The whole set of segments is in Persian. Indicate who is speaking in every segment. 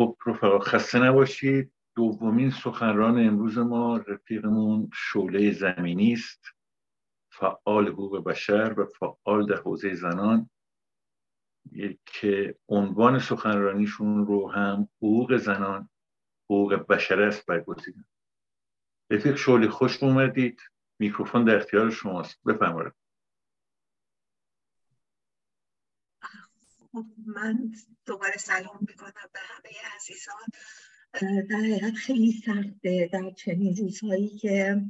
Speaker 1: خب رفقا خسته نباشید. دومین سخنران امروز ما رفیقمون شعله زمینی است. فعال حقوق بشر و فعال در حوزه زنان. که عنوان سخنرانیشون رو هم حقوق زنان حقوق بشر است برگزیدن. رفیق شعله خوش اومدید. میکروفون در اختیار شماست. بفرمایید.
Speaker 2: خب، من دوباره سلام می‌کنم به همه عزیزان. در حقیقت خیلی سخته در چنین روزهایی که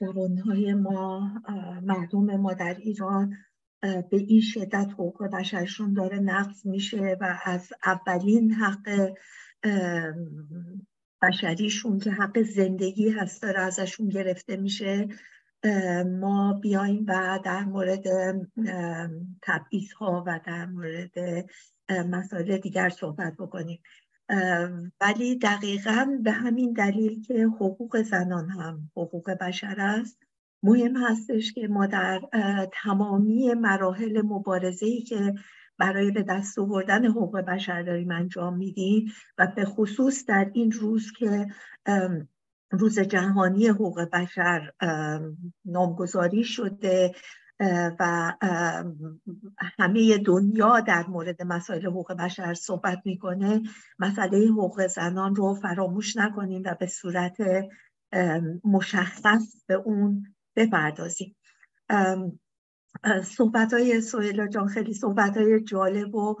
Speaker 2: جوانهای ما مردم ما در ایران به این شدت حقوق بشرشون داره نقض میشه و از اولین حق بشریشون که حق زندگی هست داره ازشون گرفته میشه. ما بیایم و در مورد تبعیض ها و در مورد مسائل دیگر صحبت بکنیم. ولی دقیقا به همین دلیل که حقوق زنان هم حقوق بشر است مهم هستش که ما در تمامی مراحل مبارزه که برای به دست آوردن حقوق بشر داریم انجام میدیم و به خصوص در این روز که روز جهانی حقوق بشر نامگذاری شده و همه دنیا در مورد مسائل حقوق بشر صحبت می‌کنه. مسئله حقوق زنان رو فراموش نکنیم و به صورت مشخص به اون بپردازیم. صحبت های سویلا جان خیلی صحبت های جالب و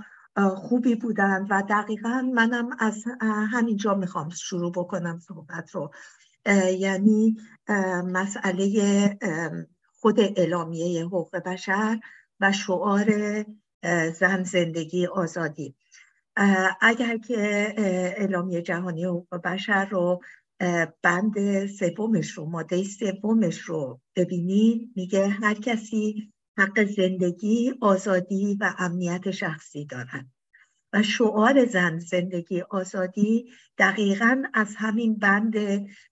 Speaker 2: خوبی بودن و دقیقا منم از همینجا می‌خوام شروع بکنم صحبت رو. یعنی مسئله خود اعلامیه حقوق بشر و شعار زن زندگی آزادی. اگر که اعلامیه جهانی حقوق بشر رو بند سومش رو ماده سومش رو ببینید میگه هر کسی حق زندگی آزادی و امنیت شخصی دارد. و شعار زن زندگی آزادی دقیقا از همین بند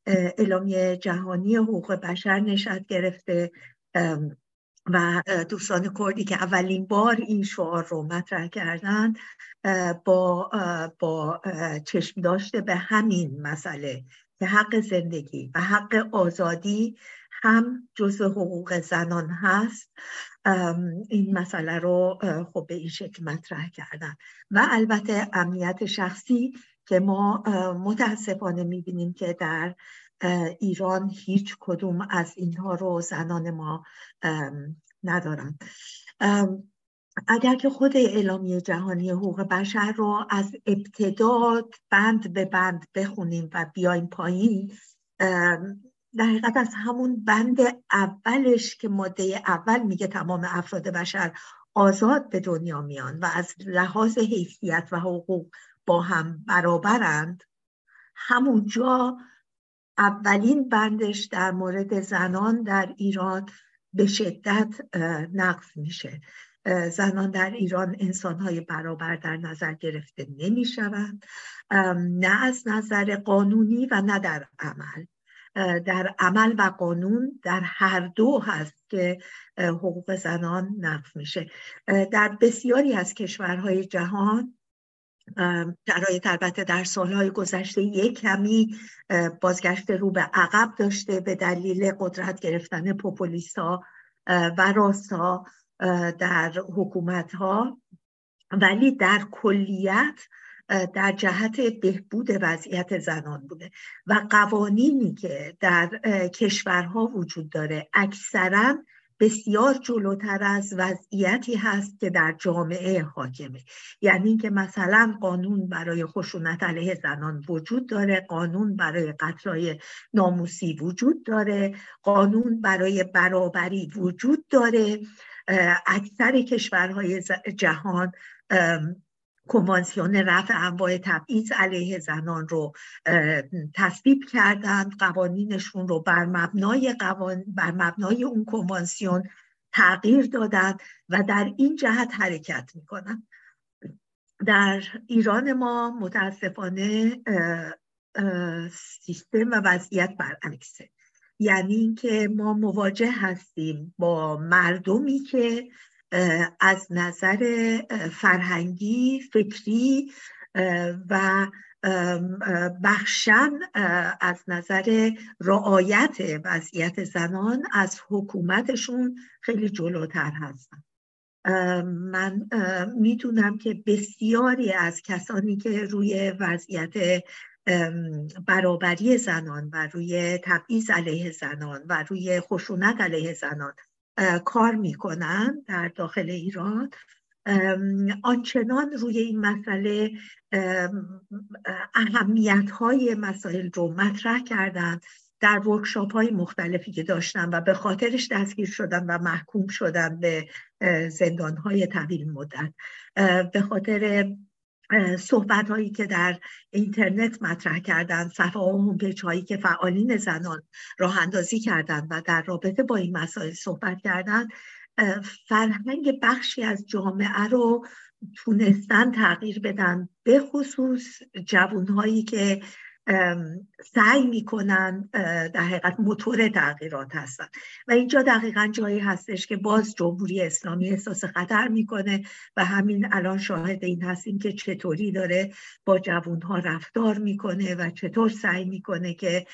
Speaker 2: اعلامیه جهانی حقوق بشر نشد گرفته و دوستان کردی که اولین بار این شعار رو مطرح کردن با, با چشم داشته به همین مسئله که حق زندگی و حق آزادی هم جزء حقوق زنان هست. این مسئله رو خب به این شکل مطرح کردن. و البته امنیت شخصی که ما متاسفانه می‌بینیم که در ایران هیچ کدوم از اینها رو زنان ما ندارن. اگر که خود اعلامیه جهانی حقوق بشر رو از ابتدا بند به بند بخونیم و بیایم پایین در حقیقت از همون بند اولش که ماده اول میگه تمام افراد بشر آزاد به دنیا میان و از لحاظ حیثیت و حقوق با هم برابرند همونجا اولین بندش در مورد زنان در ایران به شدت نقض میشه. زنان در ایران انسانهای برابر در نظر گرفته نمی شوند نه از نظر قانونی و نه در عمل. در عمل و قانون در هر دو هست که حقوق زنان نقض میشه. در بسیاری از کشورهای جهان شرایط البته در سالهای گذشته یک کمی بازگشت رو به عقب داشته به دلیل قدرت گرفتن پوپولیستا و راستا در حکومت ها ولی در کلیت در جهت بهبود وضعیت زنان بوده و قوانینی که در کشورها وجود داره اکثرا بسیار جلوتر از وضعیتی هست که در جامعه حاکمه. یعنی اینکه مثلا قانون برای خشونت علیه زنان وجود داره قانون برای قتلای ناموسی وجود داره قانون برای برابری وجود داره. اکثر کشورهای جهان کنوانسیون رفع انواع تبعیض علیه زنان رو تصویب کردند. قوانینشون رو بر مبنای, قوان... بر مبنای اون کنوانسیون تغییر دادند و در این جهت حرکت می‌کنن. در ایران ما متاسفانه سیستم و وضعیت برعکسه. یعنی اینکه ما مواجه هستیم با مردمی که از نظر فرهنگی فکری و بخشن از نظر رعایت وضعیت زنان از حکومتشون خیلی جلوتر هستن. من می‌دونم که بسیاری از کسانی که روی وضعیت برابری زنان و روی تبعیض علیه زنان و روی خشونت علیه زنان کار می‌کنن در داخل ایران. آنچنان روی این مسئله اهمیت های مسائل رو مطرح کردن در ورکشاپ های مختلفی که داشتن و به خاطرش دستگیر شدن و محکوم شدن به زندان های طویل مدت. به خاطر صحبت هایی که در اینترنت مطرح کردن صفحه و هایی که فعالین زنان راه اندازی کردن و در رابطه با این مسائل صحبت کردن فرهنگ بخشی از جامعه رو تونستن تغییر بدن به خصوص جوانهایی که سعی می‌کنن در حقیقت موتور تغییرات هستن. و اینجا دقیقا جایی هستش که باز جمهوری اسلامی احساس خطر می‌کنه و همین الان شاهد این هستیم که چطوری داره با جوانها رفتار می‌کنه و چطور سعی می‌کنه که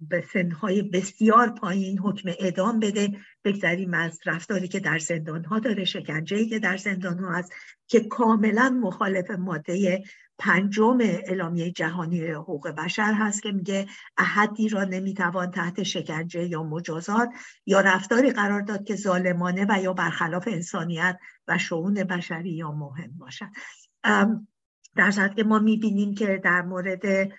Speaker 2: به سنهای بسیار پایین حکم اعدام بده. بگذاریم از رفتاری که در زندان ها داره شکنجه که در زندان ها هست که کاملا مخالف ماده پنجم اعلامیه جهانی حقوق بشر هست که میگه احدی را نمی‌توان تحت شکنجه یا مجازات یا رفتاری قرار داد که ظالمانه و یا برخلاف انسانیت و شعون بشری یا مهم باشد. در صورت که ما می‌بینیم که در مورد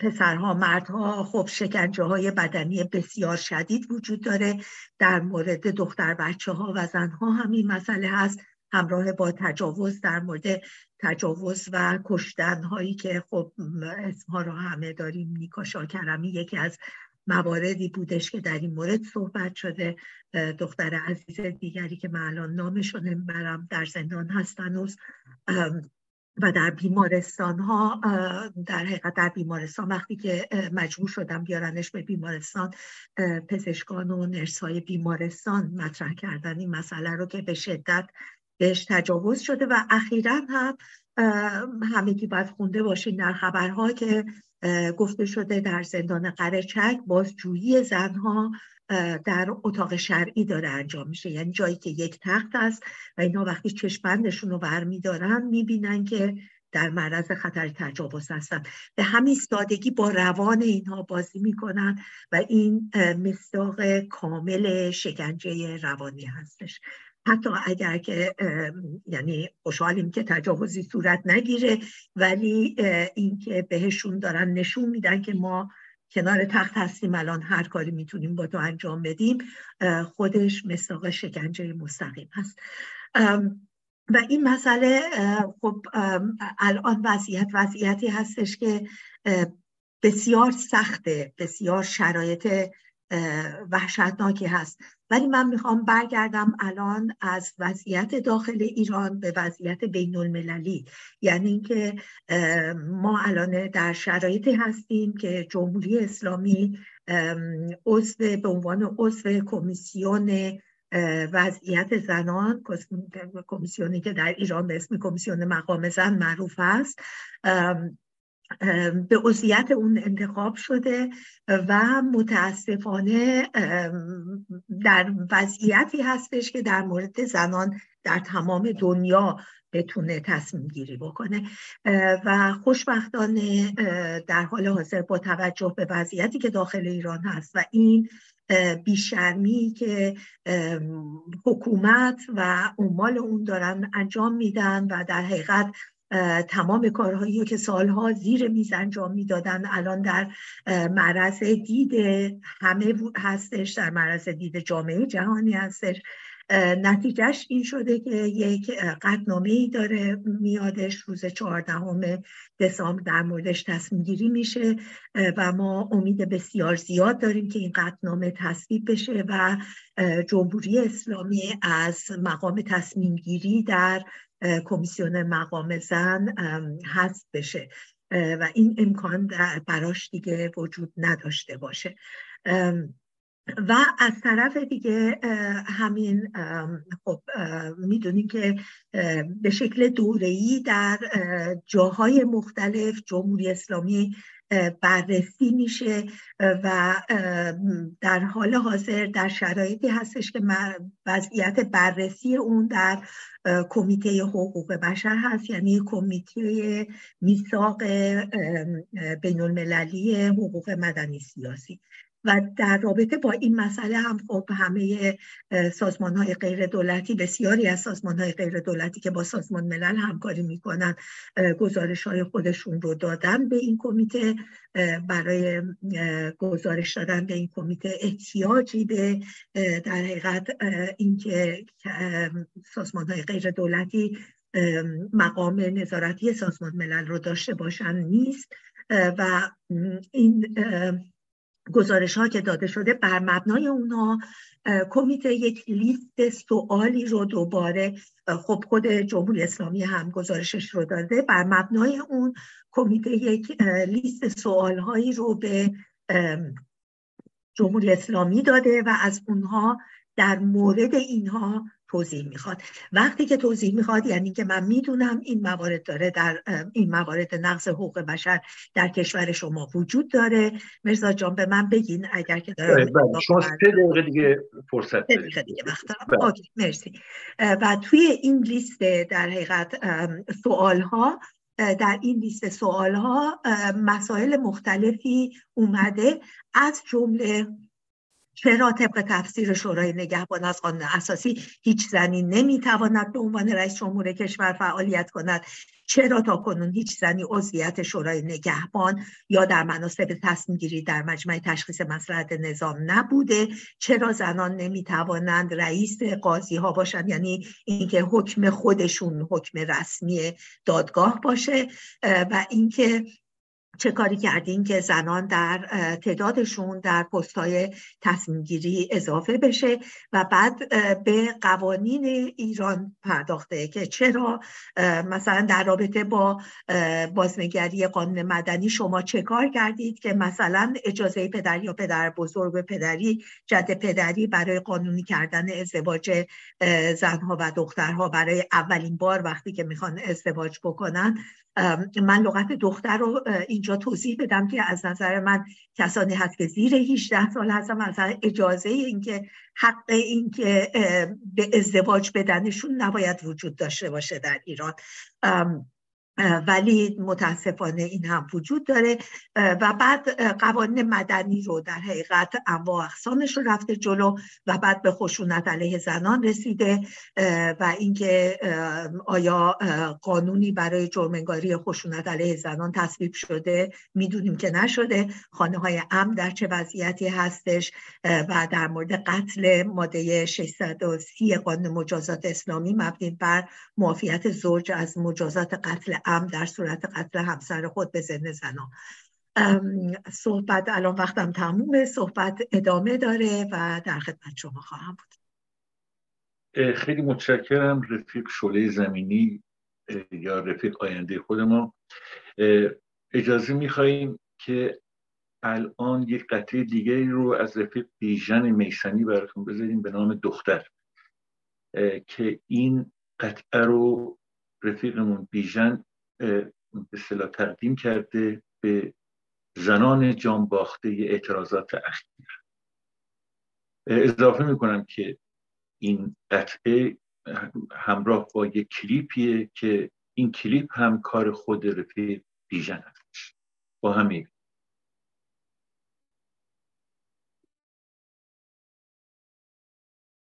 Speaker 2: پسرها مردها خب شکنجه های بدنی بسیار شدید وجود داره. در مورد دختر بچه ها و زنها همین مسئله هست. همراه با تجاوز در مورد تجاوز و کشتن هایی که خب اسمها رو همه داریم نیکا شاکرمی یکی از مواردی بودش که در این مورد صحبت شده. دختر عزیز دیگری که من الان نامش رو نمی‌برم در زندان هست هنوز و در بیمارستان ها در حقیقت در بیمارستان وقتی که مجبور شدم بیارنش به بیمارستان پزشکان و نرس های بیمارستان مطرح کردن این مسئله رو که به شدت بهش تجاوز شده و اخیرا هم همگی باید خونده باشین در خبرها که گفته شده در زندان قرچک بازجویی زنها در اتاق شرعی داره انجام میشه. یعنی جایی که یک تخت است و اینا وقتی چشمندشون رو برمیدارن می‌بینن که در معرض خطر تجاوز هستن. به همین سادگی با روان اینها بازی می‌کنن و این مصداق کامل شکنجه روانی هستش. حتی اگر که یعنی خوشحالیم که تجاوزی صورت نگیره ولی اینکه بهشون دارن نشون میدن که ما کنار تخت هستیم الان هر کاری می‌تونیم با تو انجام بدیم خودش مساق شکنجه مستقیم هست. و این مسئله خب الان وضعیت وضعیتی هستش که بسیار سخته بسیار شرایط وحشتناکی هست. ولی من می‌خوام برگردم الان از وضعیت داخل ایران به وضعیت بین المللی یعنی اینکه ما الان در شرایطی هستیم که جمهوری اسلامی عضو به عنوان عضو کمیسیون وضعیت زنان کمیسیونی که در ایران به اسم کمیسیون مقام زن معروف است. به عضویت اون انتخاب شده و متاسفانه در وضعیتی هستش که در مورد زنان در تمام دنیا بتونه تصمیم گیری بکنه. و خوشبختانه در حال حاضر با توجه به وضعیتی که داخل ایران هست و این بیشرمی که حکومت و عمال اون دارن انجام میدن و در حقیقت تمام کارهایی که سالها زیر میز انجام می‌دادن الان در معرض دید همه هستش در معرض دید جامعه جهانی هستش. نتیجهش این شده که یک قطنامه ای داره میادش روز چهاردهم دسامبر در موردش تصمیم گیری میشه و ما امید بسیار زیاد داریم که این قطنامه تصویب بشه و جمهوری اسلامی از مقام تصمیم گیری در کمیسیون مقام زن هست بشه. و این امکان براش دیگه وجود نداشته باشه. و از طرف دیگه همین خب می‌دونیم که به شکل دوره‌ای در جاهای مختلف جمهوری اسلامی بررسی میشه و در حال حاضر در شرایطی هستش که وضعیت بررسی اون در کمیته حقوق بشر هست. یعنی کمیته میثاق بین المللی حقوق مدنی سیاسی. و در رابطه با این مسئله هم خب همه سازمان های غیر دولتی بسیاری از سازمان های غیر دولتی که با سازمان ملل همکاری می‌کنن گزارش های خودشون رو دادن به این کمیته برای گزارش دادن به این کمیته احتیاجی به در حقیقت اینکه سازمان های غیر دولتی مقام نظارتی سازمان ملل رو داشته باشن نیست. و این گزارش ها که داده شده بر مبنای اونها کمیته یک لیست سوالی رو دوباره خب خود جمهوری اسلامی هم گزارشش رو داده. بر مبنای اون کمیته یک لیست سوال هایی رو به جمهوری اسلامی داده و از اونها در مورد اینها توضیح می‌خواد. وقتی که توضیح می‌خواد یعنی که من می‌دونم این موارد داره در این موارد نقض حقوق بشر در کشور شما وجود داره. مرزا جان به من بگین اگر که دارم
Speaker 1: بله، شما سه دقیقه دیگه فرصت
Speaker 2: دقیقه دیگه وقت بله. مرسی. و توی این لیست در حقیقت سوال ها در این لیست سوال ها مسائل مختلفی اومده. از جمله چرا طبق تفسیر شورای نگهبان از قانون اساسی هیچ زنی نمی‌تواند به عنوان رئیس جمهور کشور فعالیت کند؟ چرا تا کنون هیچ زنی عضویت شورای نگهبان یا در مناسب تصمیم گیری در مجمع تشخیص مسئله نظام نبوده؟ چرا زنان نمی‌توانند رئیس قاضی ها باشند؟ یعنی اینکه حکم خودشون حکم رسمی دادگاه باشه و اینکه چه کاری کردین که زنان در تعدادشون در پستهای تصمیم گیری اضافه بشه و بعد به قوانین ایران پرداخته که چرا مثلا در رابطه با بازنگری قانون مدنی شما چه کار کردید که مثلا اجازه پدر یا پدر بزرگ پدری جد پدری برای قانونی کردن ازدواج زنها و دخترها برای اولین بار وقتی که می‌خوان ازدواج بکنن من لغت دختر رو اینجا توضیح بدم که از نظر من کسانی هست که زیر 18 سال هستن مثلا اجازه اینکه حق اینکه به ازدواج بدنشون نباید وجود داشته باشه در ایران. ولی متاسفانه این هم وجود داره. و بعد قوانین مدنی رو در حقیقت انواع اقسامش رو رفته جلو و بعد به خشونت علیه زنان رسیده. و اینکه آیا قانونی برای جرمنگاری خشونت علیه زنان تصویب شده می‌دونیم که نشده. خانه های امن در چه وضعیتی هستش؟ و در مورد قتل ماده 630 قانون مجازات اسلامی مبنی بر معافیت زوج از مجازات قتل هم در صورت قتل همسر خود به زن زنان صحبت الان وقتم تمومه صحبت ادامه داره و در خدمت شما خواهم بود.
Speaker 1: خیلی متشکرم. رفیق شله زمینی یا رفیق آینده خود ما اجازه میخواییم که الان یک قطعه دیگه رو از رفیق بیژن میسنی براتون بذاریم به نام دختر. که این قطعه رو رفیقمون بیژن به اصطلاح تقدیم کرده به زنان جان باخته اعتراضات اخیر. اضافه می‌کنم که این قطعه همراه با یک کلیپیه که این کلیپ هم کار خود رفیق بیژن هستش. با همین.